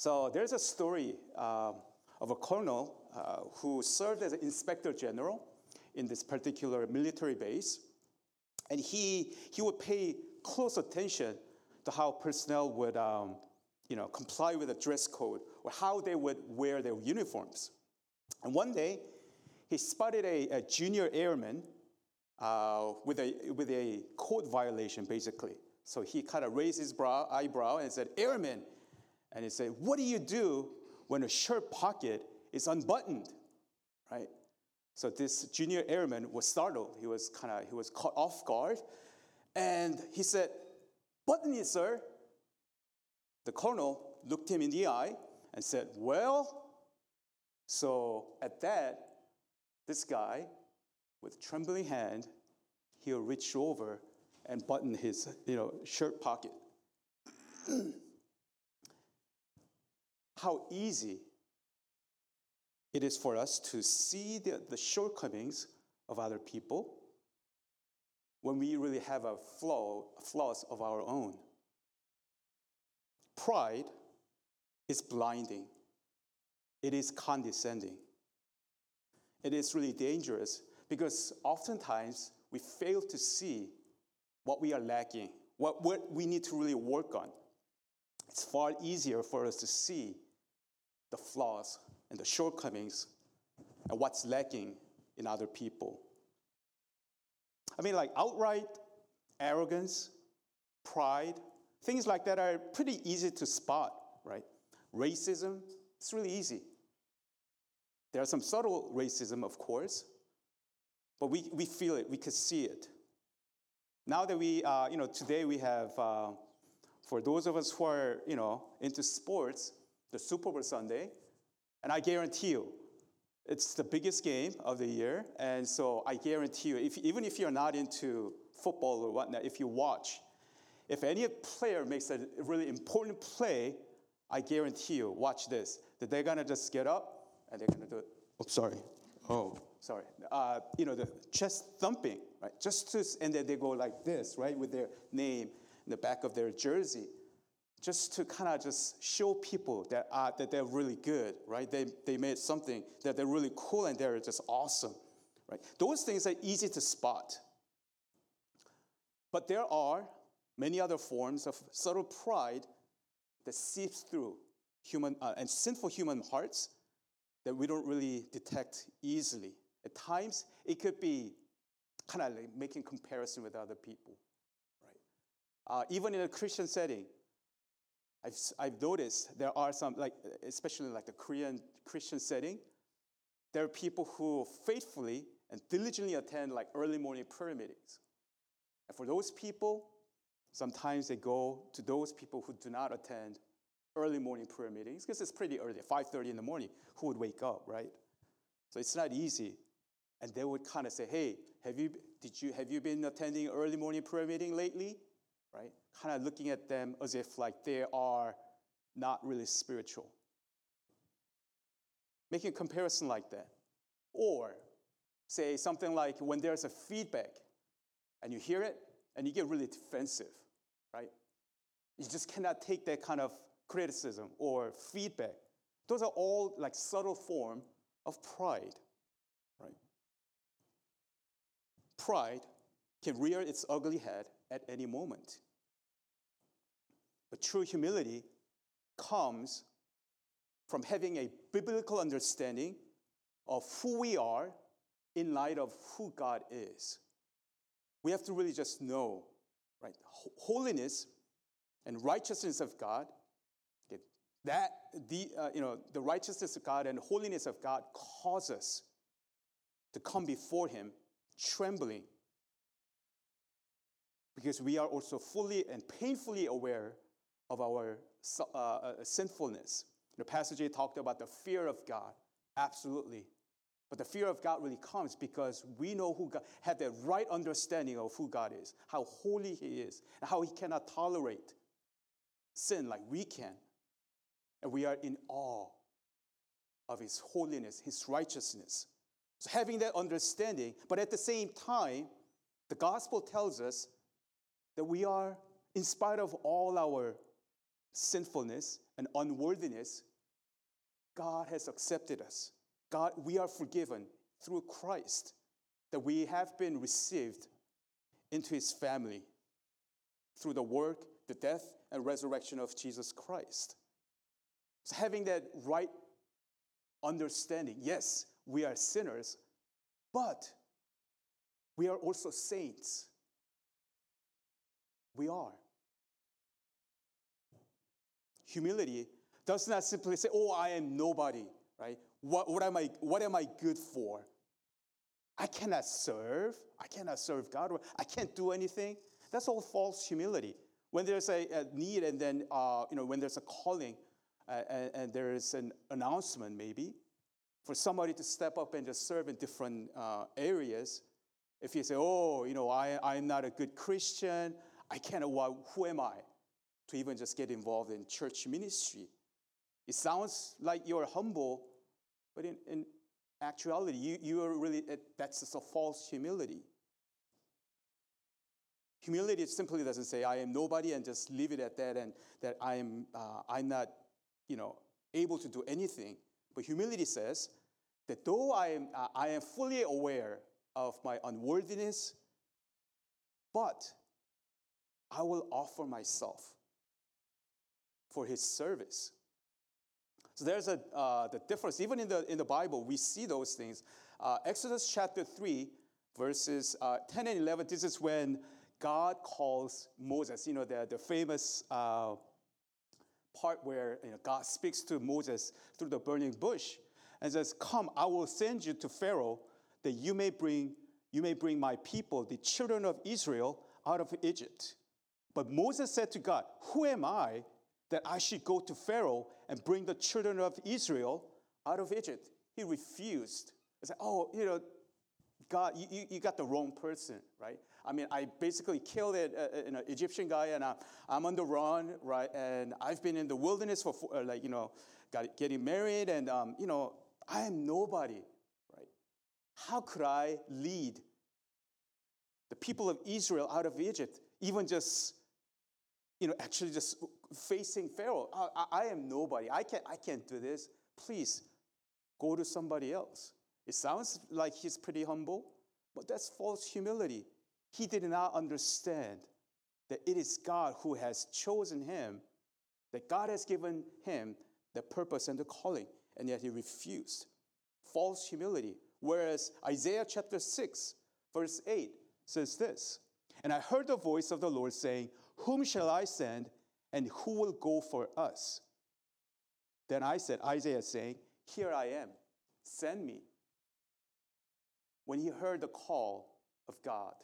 So there's a story uh, of a colonel uh, who served as an inspector general in this particular military base. And he, he would pay close attention to how personnel would um, you know, comply with the dress code or how they would wear their uniforms. And one day, he spotted a, a junior airman uh, with, a, with a code violation, basically. So he kind of raised his brow, eyebrow and said, Airman. And he said, What do you do when a shirt pocket is unbuttoned? Right? So this junior airman was startled. He was kind of he was caught off guard. And he said, Button it, sir. The colonel looked him in the eye and said, Well, so at that, this guy, with trembling hand, he'll reach over and button his you know, shirt pocket. How easy it is for us to see the, the shortcomings of other people when we really have a flaw, flaws of our own. Pride is blinding, it is condescending. It is really dangerous because oftentimes we fail to see what we are lacking, what, what we need to really work on. It's far easier for us to see the flaws and the shortcomings and what's lacking in other people. I mean, like outright arrogance, pride, things like that are pretty easy to spot, right? Racism, it's really easy. There are some subtle racism, of course, but we, we feel it, we can see it. Now that we, uh, you know, today we have, uh, for those of us who are, you know, into sports, the Super Bowl Sunday, and I guarantee you, it's the biggest game of the year, and so I guarantee you, if, even if you're not into football or whatnot, if you watch, if any player makes a really important play, I guarantee you, watch this, that they're gonna just get up and they're gonna do it. Oh, sorry. Oh, sorry. Uh, you know, the chest thumping, right? Just to, and then they go like this, right, with their name in the back of their jersey, just to kind of just show people that, uh, that they're really good, right? They, they made something that they're really cool and they're just awesome, right? Those things are easy to spot. But there are many other forms of subtle pride that seeps through human uh, and sinful human hearts that we don't really detect easily. At times, it could be kind of like making comparison with other people, right? Uh, even in a Christian setting, I've, I've noticed there are some, like especially like the Korean Christian setting, there are people who faithfully and diligently attend like early morning prayer meetings. And for those people, sometimes they go to those people who do not attend early morning prayer meetings because it's pretty early, 5:30 in the morning. Who would wake up, right? So it's not easy. And they would kind of say, "Hey, have you did you have you been attending early morning prayer meeting lately?" Right? Kind of looking at them as if like they are not really spiritual. Making a comparison like that. Or say something like when there's a feedback and you hear it and you get really defensive, right? You just cannot take that kind of criticism or feedback. Those are all like subtle form of pride, right? Pride can rear its ugly head at any moment. But true humility comes from having a biblical understanding of who we are in light of who God is. We have to really just know, right? Holiness and righteousness of God that the, uh, you know, the righteousness of God and holiness of God cause us to come before Him trembling because we are also fully and painfully aware of our uh, uh, sinfulness. The passage talked about the fear of God, absolutely. But the fear of God really comes because we know who God, have the right understanding of who God is, how holy He is, and how He cannot tolerate sin like we can. And we are in awe of His holiness, His righteousness. So, having that understanding, but at the same time, the gospel tells us that we are, in spite of all our sinfulness and unworthiness, God has accepted us. God, we are forgiven through Christ, that we have been received into his family through the work, the death, and resurrection of Jesus Christ. So, having that right understanding, yes, we are sinners, but we are also saints. We are. Humility does not simply say, oh, I am nobody, right? What, what, am I, what am I good for? I cannot serve. I cannot serve God. I can't do anything. That's all false humility. When there's a, a need and then, uh, you know, when there's a calling uh, and, and, there is an announcement maybe for somebody to step up and just serve in different uh, areas, if you say, oh, you know, I, I'm not a good Christian, I can't, who am I to even just get involved in church ministry? It sounds like you're humble, but in, in actuality, you, you are really, that's just a false humility. Humility simply doesn't say, I am nobody, and just leave it at that, and that I am, uh, I'm not, you know, able to do anything. But humility says that though I am, uh, I am fully aware of my unworthiness, but I will offer myself for his service. So there's a uh, the difference. Even in the in the Bible, we see those things. Uh, Exodus chapter three, verses uh, 10 and 11. This is when God calls Moses. You know the the famous uh, part where you know, God speaks to Moses through the burning bush and says, "Come, I will send you to Pharaoh, that you may bring you may bring my people, the children of Israel, out of Egypt." But Moses said to God, "Who am I?" that I should go to Pharaoh and bring the children of Israel out of Egypt. He refused. I said, Oh, you know, God, you, you got the wrong person, right? I mean, I basically killed an Egyptian guy and I, am on the run, right? And I've been in the wilderness for, uh, like, you know, got, getting married and, um, you know, I am nobody, right? How could I lead the people of Israel out of Egypt, even just you know, actually just facing Pharaoh. I, I, am nobody. I can't, I can't do this. Please go to somebody else. It sounds like he's pretty humble, but that's false humility. He did not understand that it is God who has chosen him, that God has given him the purpose and the calling, and yet he refused. False humility. Whereas Isaiah chapter 6, verse 8 says this And I heard the voice of the Lord saying, whom shall I send, and who will go for us? Then I said, Isaiah saying, Here I am, send me. When he heard the call of God,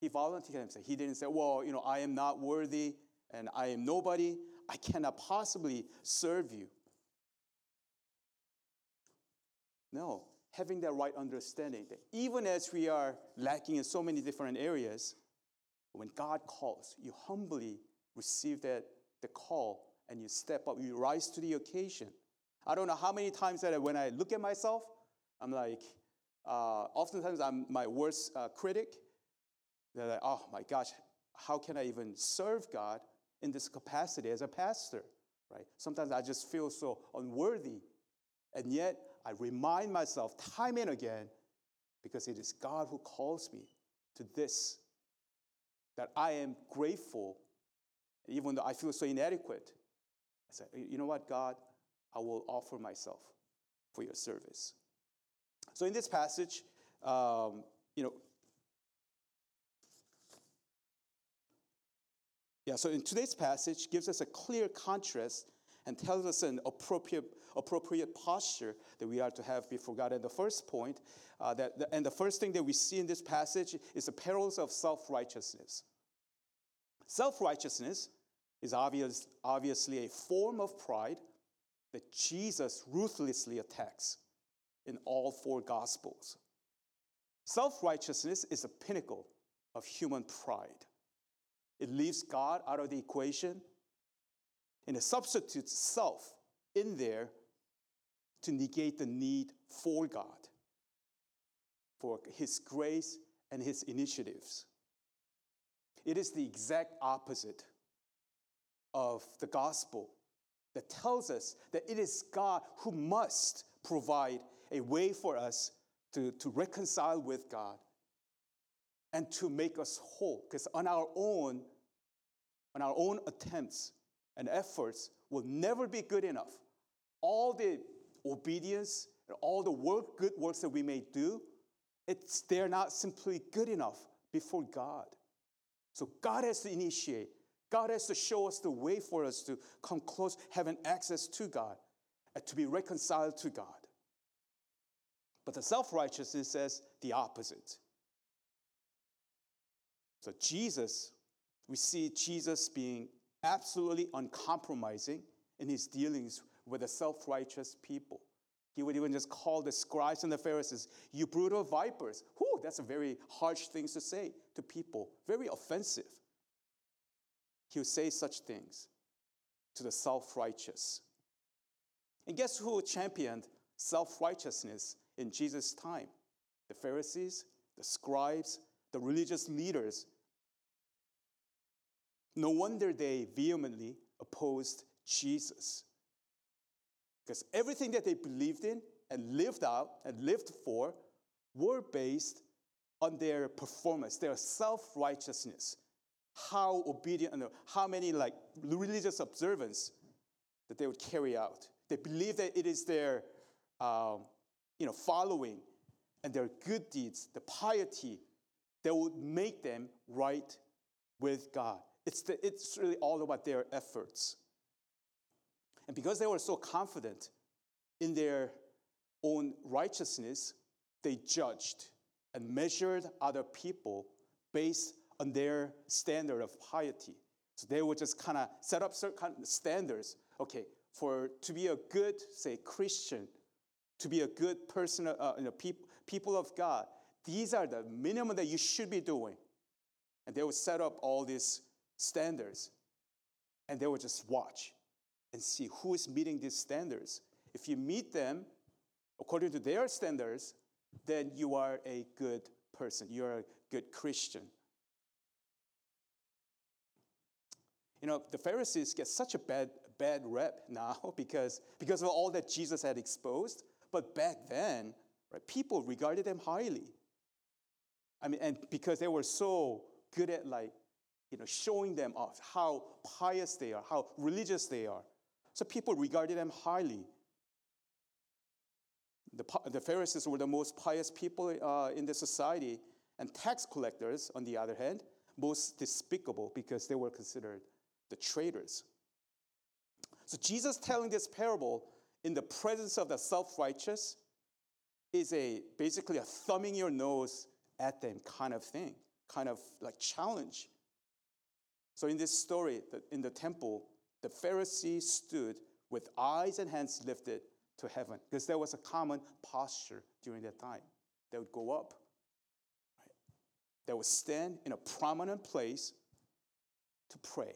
he volunteered himself. He didn't say, Well, you know, I am not worthy and I am nobody. I cannot possibly serve you. No, having that right understanding that even as we are lacking in so many different areas, when God calls, you humbly receive that the call and you step up, you rise to the occasion. I don't know how many times that when I look at myself, I'm like, uh, oftentimes I'm my worst uh, critic. They're like, oh my gosh, how can I even serve God in this capacity as a pastor, right? Sometimes I just feel so unworthy. And yet I remind myself time and again, because it is God who calls me to this that I am grateful, even though I feel so inadequate. I said, you know what, God, I will offer myself for your service. So in this passage, um, you know, yeah, so in today's passage gives us a clear contrast and tells us an appropriate, appropriate posture that we are to have before God. And the first point, uh, that, and the first thing that we see in this passage is the perils of self righteousness. Self righteousness is obvious, obviously a form of pride that Jesus ruthlessly attacks in all four Gospels. Self righteousness is a pinnacle of human pride. It leaves God out of the equation and it substitutes self in there to negate the need for God, for His grace and His initiatives. It is the exact opposite of the gospel that tells us that it is God who must provide a way for us to, to reconcile with God and to make us whole. Because on our own, on our own attempts and efforts will never be good enough. All the obedience and all the work, good works that we may do, it's they're not simply good enough before God. So God has to initiate. God has to show us the way for us to come close, having access to God, and to be reconciled to God. But the self righteousness says the opposite. So, Jesus, we see Jesus being absolutely uncompromising in his dealings with the self righteous people. He would even just call the scribes and the Pharisees, you brutal vipers. Whew, that's a very harsh thing to say to people, very offensive. He would say such things to the self righteous. And guess who championed self righteousness in Jesus' time? The Pharisees, the scribes, the religious leaders. No wonder they vehemently opposed Jesus. Because everything that they believed in and lived out and lived for were based on their performance, their self righteousness, how obedient and how many like religious observance that they would carry out. They believe that it is their, um, you know, following and their good deeds, the piety that would make them right with God. It's, the, it's really all about their efforts. And because they were so confident in their own righteousness, they judged and measured other people based on their standard of piety. So they would just kind of set up certain standards. Okay, for to be a good, say, Christian, to be a good person, uh, you know, peop- people of God, these are the minimum that you should be doing. And they would set up all these standards, and they will just watch and see who is meeting these standards. If you meet them according to their standards, then you are a good person. You are a good Christian. You know, the Pharisees get such a bad, bad rep now because, because of all that Jesus had exposed. But back then, right, people regarded them highly. I mean, and because they were so good at like, you know, showing them off how pious they are, how religious they are. So people regarded them highly. The, the Pharisees were the most pious people uh, in the society, and tax collectors, on the other hand, most despicable because they were considered the traitors. So Jesus telling this parable in the presence of the self-righteous is a basically a thumbing your nose at them kind of thing, kind of like challenge. So in this story, in the temple, the Pharisee stood with eyes and hands lifted to heaven because there was a common posture during that time. They would go up, right? they would stand in a prominent place to pray.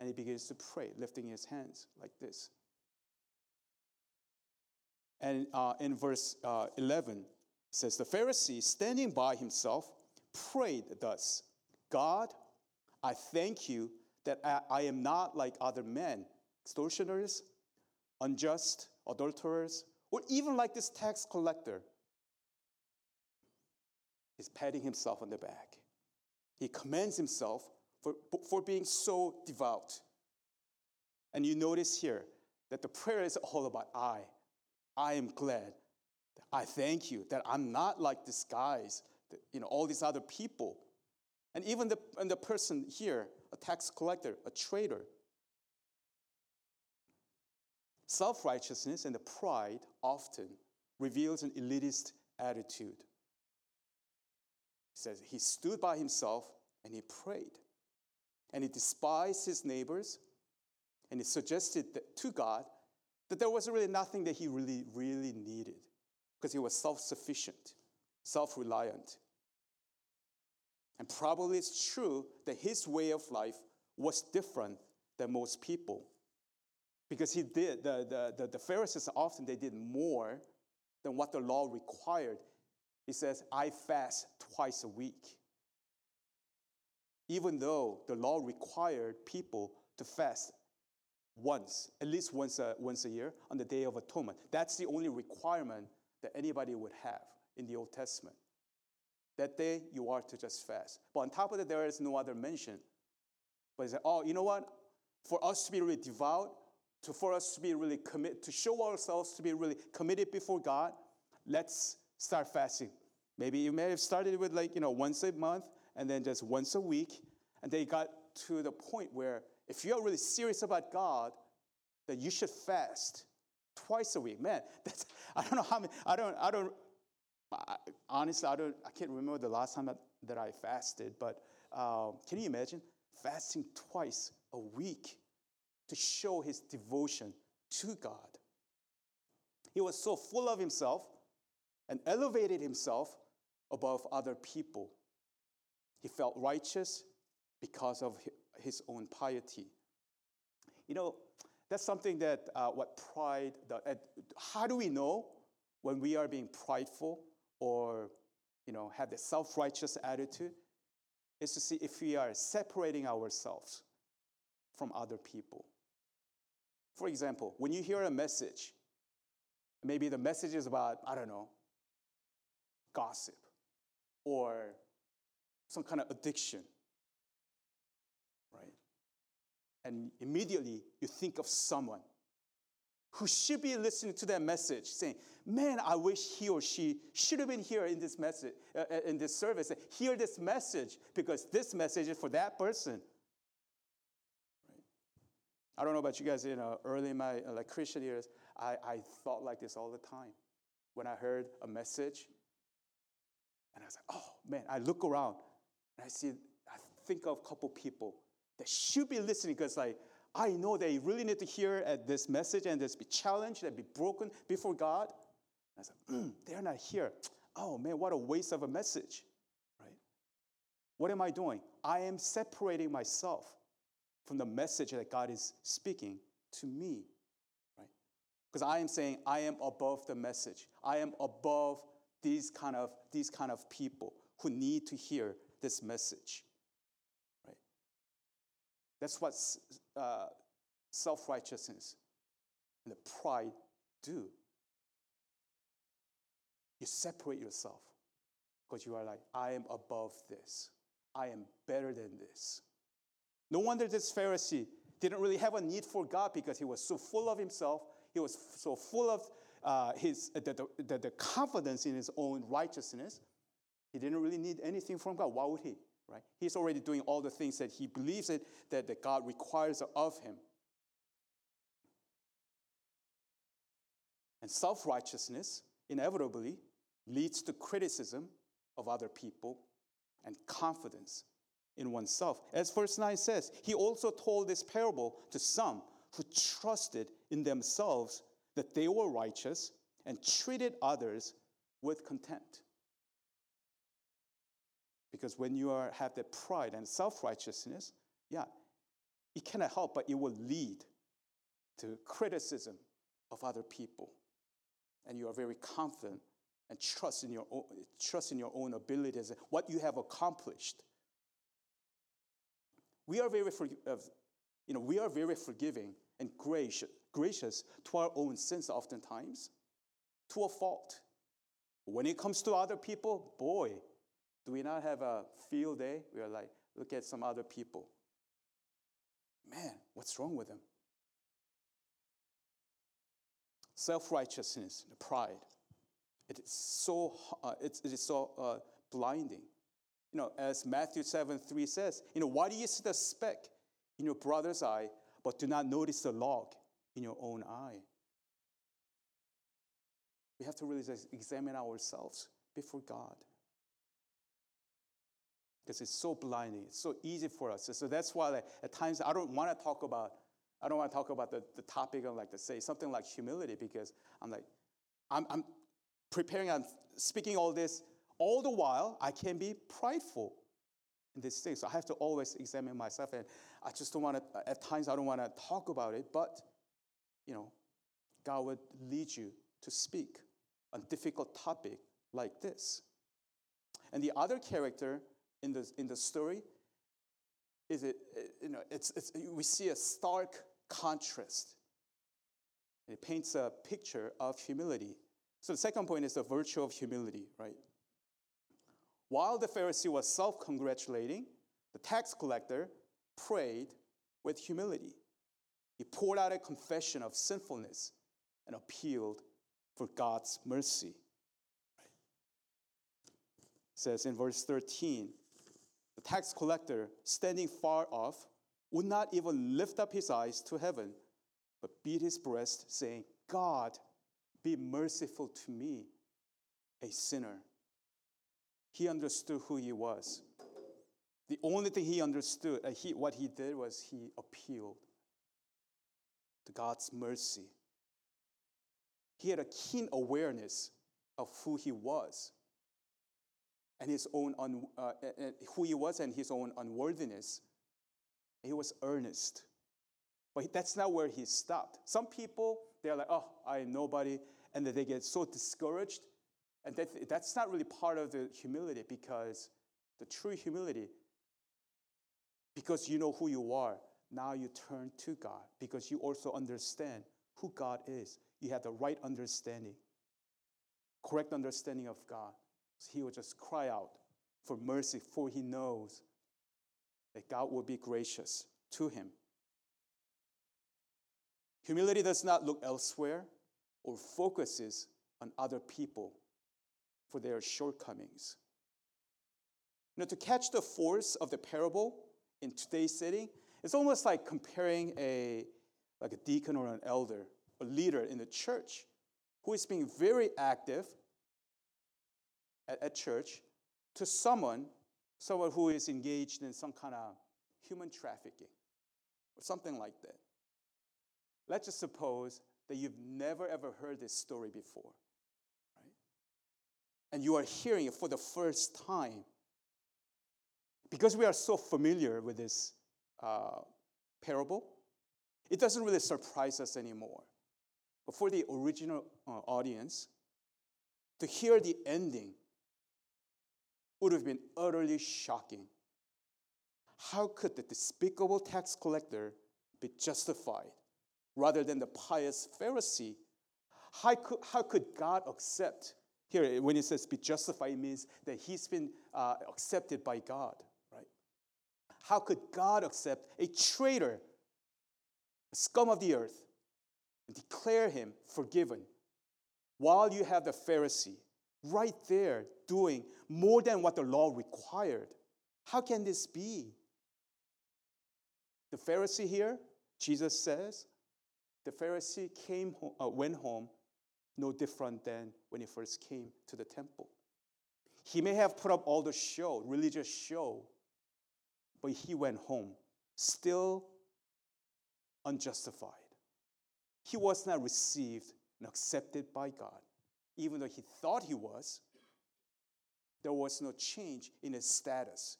And he begins to pray, lifting his hands like this. And uh, in verse uh, 11, says, The Pharisee, standing by himself, prayed thus God, I thank you that I, I am not like other men, extortioners, unjust, adulterers, or even like this tax collector. He's patting himself on the back. He commends himself for, for being so devout. And you notice here that the prayer is all about I. I am glad. I thank you that I'm not like these guys, you know, all these other people. And even the, and the person here a tax collector, a traitor. Self righteousness and the pride often reveals an elitist attitude. He says he stood by himself and he prayed. And he despised his neighbors and he suggested to God that there was really nothing that he really, really needed because he was self sufficient, self reliant. And probably it's true that his way of life was different than most people. Because he did, the, the, the, the Pharisees often they did more than what the law required. He says, I fast twice a week. Even though the law required people to fast once, at least once a, once a year on the Day of Atonement. That's the only requirement that anybody would have in the Old Testament. That day, you are to just fast. But on top of that, there is no other mention. But he said, oh, you know what? For us to be really devout, to, for us to be really committed, to show ourselves to be really committed before God, let's start fasting. Maybe you may have started with like, you know, once a month and then just once a week. And they got to the point where if you're really serious about God, that you should fast twice a week. Man, that's, I don't know how many, I don't, I don't, I, honestly, I don't, I can't remember the last time that, that I fasted, but um, can you imagine fasting twice a week to show his devotion to God? He was so full of himself and elevated himself above other people. He felt righteous because of his own piety. You know, that's something that uh, what pride, the, uh, how do we know when we are being prideful or, you know, have the self-righteous attitude? Is to see if we are separating ourselves from other people. For example, when you hear a message, maybe the message is about, I don't know, gossip or some kind of addiction right? and immediately you think of someone who should be listening to that message saying man i wish he or she should have been here in this message uh, uh in this service hear this message because this message is for that person right? i don't know about you guys you know early in my like christian years I, I thought like this all the time when i heard a message and i was like oh man i look around and i see i think of a couple people that should be listening because like I know they really need to hear at this message and just be challenged and be broken before God. And I said, mm, they're not here. Oh man, what a waste of a message, right? What am I doing? I am separating myself from the message that God is speaking to me, right? Because I am saying I am above the message. I am above these kind of these kind of people who need to hear this message. Right? That's what uh, self righteousness and the pride do. You separate yourself because you are like, I am above this, I am better than this. No wonder this Pharisee didn't really have a need for God because he was so full of himself, he was so full of uh, his, the, the, the confidence in his own righteousness. He didn't really need anything from God. Why would he? Right? He's already doing all the things that he believes it, that, that God requires of him. And self righteousness inevitably leads to criticism of other people and confidence in oneself. As verse 9 says, he also told this parable to some who trusted in themselves that they were righteous and treated others with contempt. Because when you are, have that pride and self righteousness, yeah, it cannot help but it will lead to criticism of other people. And you are very confident and trust in your own, trust in your own abilities and what you have accomplished. We are very, uh, you know, we are very forgiving and gracious, gracious to our own sins oftentimes, to a fault. When it comes to other people, boy, do we not have a field day? We are like, look at some other people. Man, what's wrong with them? Self righteousness, pride. It is so, uh, it is so uh, blinding. You know, as Matthew 7 3 says, you know, why do you see the speck in your brother's eye, but do not notice the log in your own eye? We have to really examine ourselves before God because it's so blinding. It's so easy for us. So that's why like, at times I don't want to talk about, I don't want to talk about the, the topic of like to say something like humility because I'm like, I'm, I'm preparing and speaking all this. All the while, I can be prideful in this thing. So I have to always examine myself. And I just don't want to, at times I don't want to talk about it, but, you know, God would lead you to speak on difficult topic like this. And the other character in the, in the story is it, you know, it's, it's, we see a stark contrast. It paints a picture of humility. So the second point is the virtue of humility, right? While the Pharisee was self congratulating, the tax collector prayed with humility. He poured out a confession of sinfulness and appealed for God's mercy. It says in verse 13 the tax collector, standing far off, would not even lift up his eyes to heaven, but beat his breast, saying, God, be merciful to me, a sinner. He understood who he was. The only thing he understood, uh, he, what he did was he appealed to God's mercy. He had a keen awareness of who he was and his own un, uh, who he was and his own unworthiness. He was earnest. But that's not where he stopped. Some people, they're like, oh, I am nobody, and they get so discouraged. And that, that's not really part of the humility because the true humility, because you know who you are, now you turn to God because you also understand who God is. You have the right understanding, correct understanding of God. He will just cry out for mercy, for he knows that God will be gracious to him. Humility does not look elsewhere or focuses on other people for their shortcomings. Know, to catch the force of the parable in today's setting, it's almost like comparing a like a deacon or an elder, a leader in the church who is being very active at, at church to someone, someone who is engaged in some kind of human trafficking or something like that. Let's just suppose that you've never ever heard this story before, right? And you are hearing it for the first time. Because we are so familiar with this uh, parable, it doesn't really surprise us anymore. But for the original uh, audience, to hear the ending would have been utterly shocking. How could the despicable tax collector be justified rather than the pious Pharisee? How could, how could God accept? Here, when it says be justified, it means that he's been uh, accepted by God, right? How could God accept a traitor, a scum of the earth, and declare him forgiven while you have the Pharisee right there doing more than what the law required. How can this be? The Pharisee here, Jesus says, the Pharisee came home, uh, went home no different than when he first came to the temple. He may have put up all the show, religious show, but he went home still unjustified. He was not received and accepted by God even though he thought he was, there was no change in his status,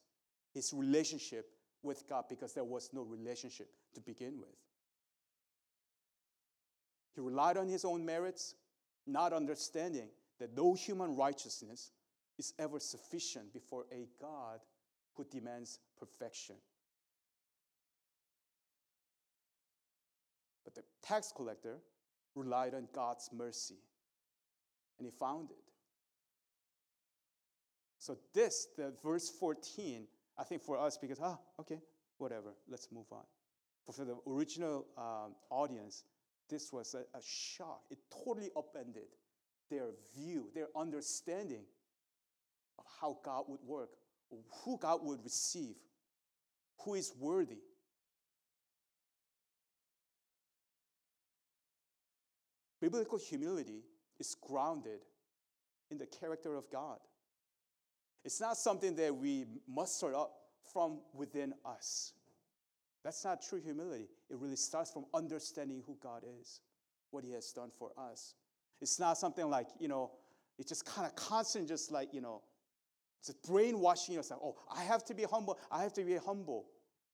his relationship with God, because there was no relationship to begin with. He relied on his own merits, not understanding that no human righteousness is ever sufficient before a God who demands perfection. But the tax collector relied on God's mercy and he found it. So, this, the verse 14, I think for us, because, ah, okay, whatever, let's move on. But for the original um, audience, this was a, a shock. It totally upended their view, their understanding of how God would work, who God would receive, who is worthy. Biblical humility is grounded in the character of God. It's not something that we muster up from within us. That's not true humility. It really starts from understanding who God is, what He has done for us. It's not something like, you know, it's just kind of constant, just like, you know, just brainwashing yourself. Oh, I have to be humble. I have to be humble.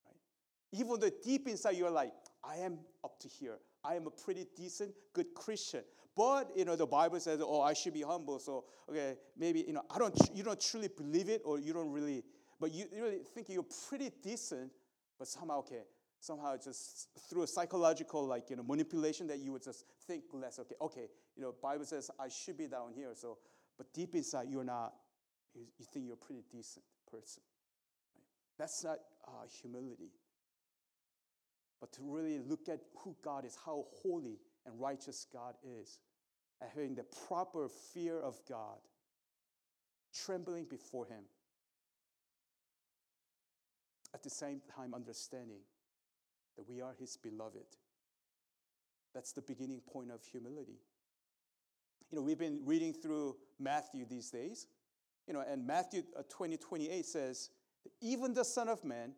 Right? Even though deep inside you're like, I am up to here. I am a pretty decent, good Christian. But you know, the Bible says, "Oh, I should be humble." So, okay, maybe you know, I don't, you don't truly believe it, or you don't really, but you really think you're pretty decent. But somehow, okay, somehow just through a psychological like you know manipulation that you would just think less. Okay, okay, you know, Bible says I should be down here. So, but deep inside you're not. You, you think you're a pretty decent person. Right? That's not uh, humility. But to really look at who God is, how holy and righteous God is, and having the proper fear of God, trembling before Him. At the same time, understanding that we are His beloved. That's the beginning point of humility. You know, we've been reading through Matthew these days, you know, and Matthew uh, 20, 28 says, even the Son of Man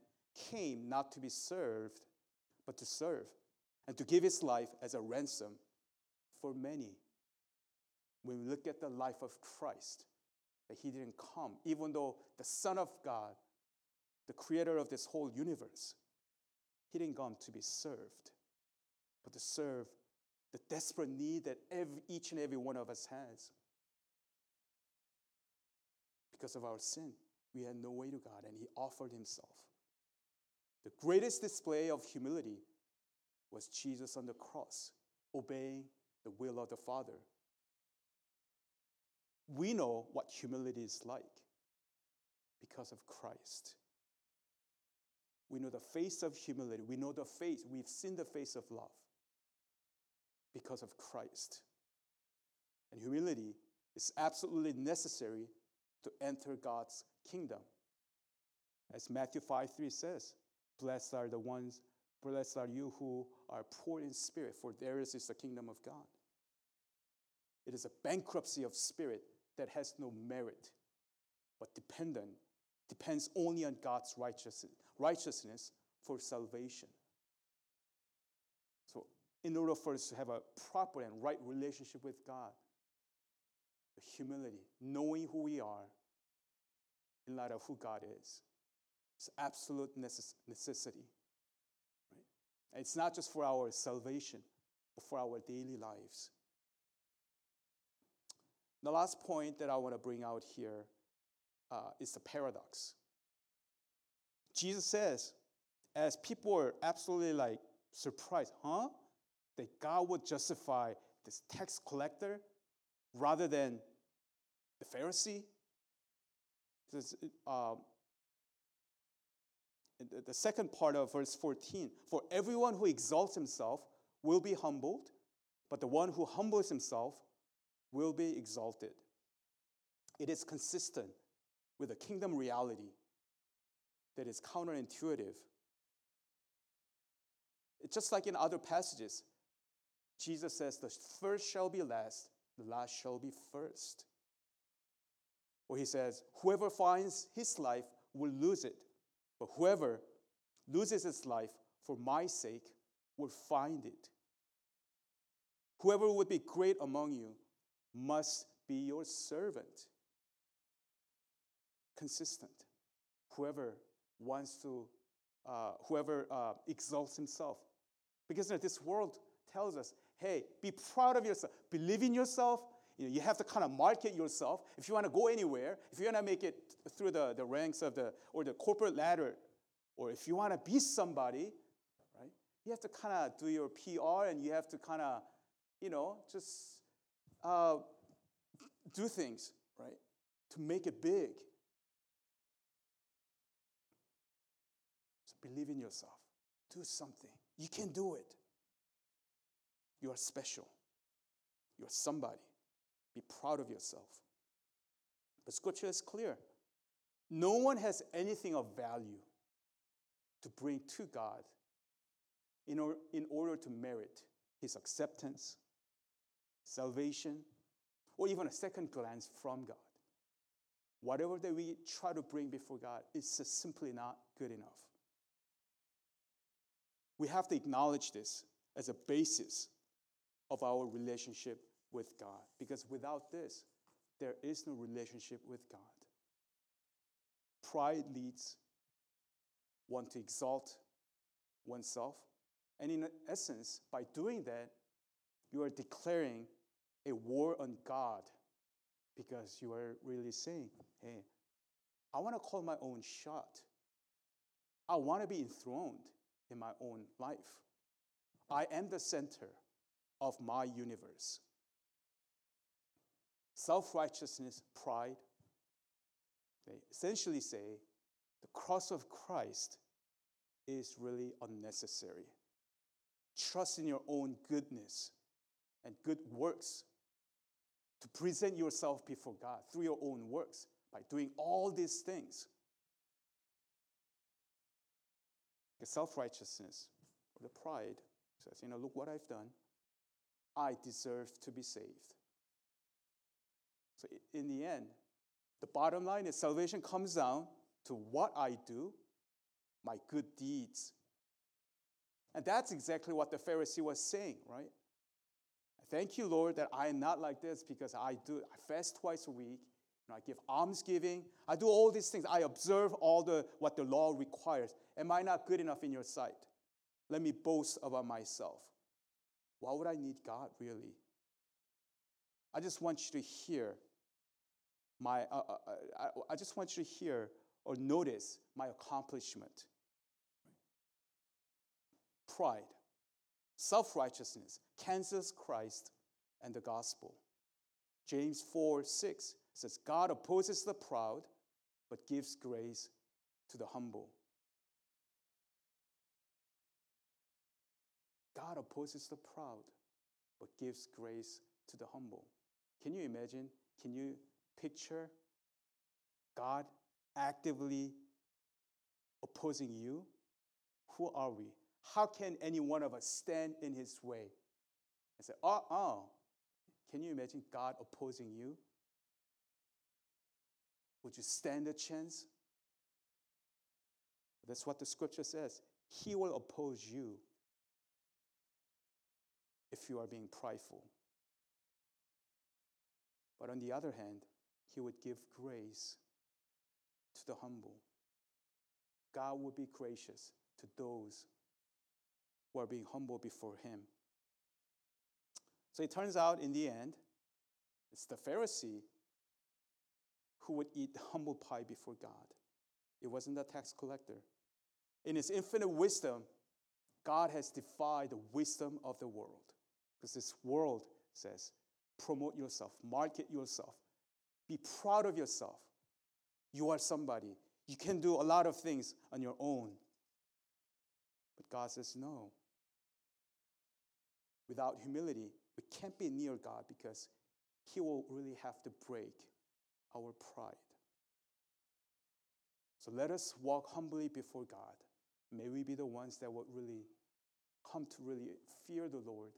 came not to be served, but to serve, and to give his life as a ransom for many. When we look at the life of Christ, that he didn't come, even though the Son of God, the creator of this whole universe, he didn't come to be served, but to serve the desperate need that every, each and every one of us has. Because of our sin, we had no way to God, and he offered himself. The greatest display of humility was Jesus on the cross, obeying the will of the Father. We know what humility is like because of Christ. We know the face of humility. We know the face, we've seen the face of love because of Christ. And humility is absolutely necessary to enter God's kingdom. As Matthew 5 3 says, Blessed are the ones, blessed are you who are poor in spirit, for theirs is the kingdom of God. It is a bankruptcy of spirit that has no merit, but dependent, depends only on God's righteousness, righteousness for salvation. So, in order for us to have a proper and right relationship with God, humility, knowing who we are in light of who God is, is absolute necess- necessity. Right? It's not just for our salvation, but for our daily lives. The last point that I want to bring out here uh, is the paradox. Jesus says, as people are absolutely like surprised, huh? That God would justify this tax collector rather than the Pharisee. Um, the second part of verse 14 For everyone who exalts himself will be humbled, but the one who humbles himself will be exalted. It is consistent with a kingdom reality that is counterintuitive. It's just like in other passages, Jesus says, The first shall be last, the last shall be first. Or he says, Whoever finds his life will lose it, but whoever loses his life for my sake will find it. Whoever would be great among you must be your servant. Consistent. Whoever wants to, uh, whoever uh, exalts himself. Because you know, this world tells us, hey, be proud of yourself, believe in yourself. You, know, you have to kind of market yourself. If you want to go anywhere, if you want to make it through the, the ranks of the, or the corporate ladder, or if you want to be somebody, right, you have to kind of do your PR and you have to kind of, you know, just uh, do things, right, to make it big. So believe in yourself. Do something. You can do it. You are special. You are somebody. Be proud of yourself. But scripture is clear. No one has anything of value to bring to God in, or, in order to merit his acceptance, salvation, or even a second glance from God. Whatever that we try to bring before God is simply not good enough. We have to acknowledge this as a basis of our relationship with God. Because without this, there is no relationship with God. Pride leads one to exalt oneself. And in essence, by doing that, you are declaring a war on God because you are really saying, hey, I want to call my own shot. I want to be enthroned. in my own life. I am the center of my universe. Self righteousness, pride, they essentially say the cross of Christ is really unnecessary. Trust in your own goodness and good works to present yourself before God through your own works by doing all these things. The self righteousness the pride says, you know, look what I've done. I deserve to be saved. So, in the end, the bottom line is salvation comes down to what I do, my good deeds. And that's exactly what the Pharisee was saying, right? Thank you, Lord, that I am not like this because I do I fast twice a week. You know, I give almsgiving. I do all these things. I observe all the what the law requires. Am I not good enough in your sight? Let me boast about myself. Why would I need God really? I just want you to hear my, uh, uh, uh I, I just want you to hear or notice my accomplishment. Pride, self righteousness cancels Christ and the gospel. James 4 6 says, God opposes the proud, but gives grace to the humble. God opposes the proud, but gives grace to the humble. Can you imagine? Can you picture God actively opposing you? Who are we? How can any one of us stand in his way and say, oh, oh, can you imagine God opposing you? Would you stand a chance? That's what the scripture says. He will oppose you if you are being prideful. But on the other hand, he would give grace to the humble. God will be gracious to those who are being humble before Him. So it turns out in the end, it's the Pharisee who would eat humble pie before God. It wasn't the tax collector. In His infinite wisdom, God has defied the wisdom of the world. Because this world says, promote yourself, market yourself, be proud of yourself. You are somebody. You can do a lot of things on your own. But God says, no. Without humility, we can't be near God because He will really have to break our pride. So let us walk humbly before God. May we be the ones that will really come to really fear the Lord,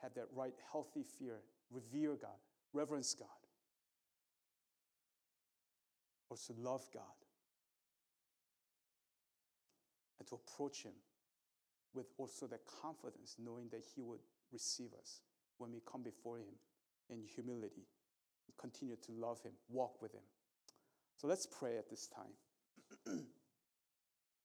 have that right, healthy fear, revere God, reverence God or to love God and to approach Him with also that confidence, knowing that He would receive us when we come before Him in humility continue to love Him, walk with Him. So let's pray at this time.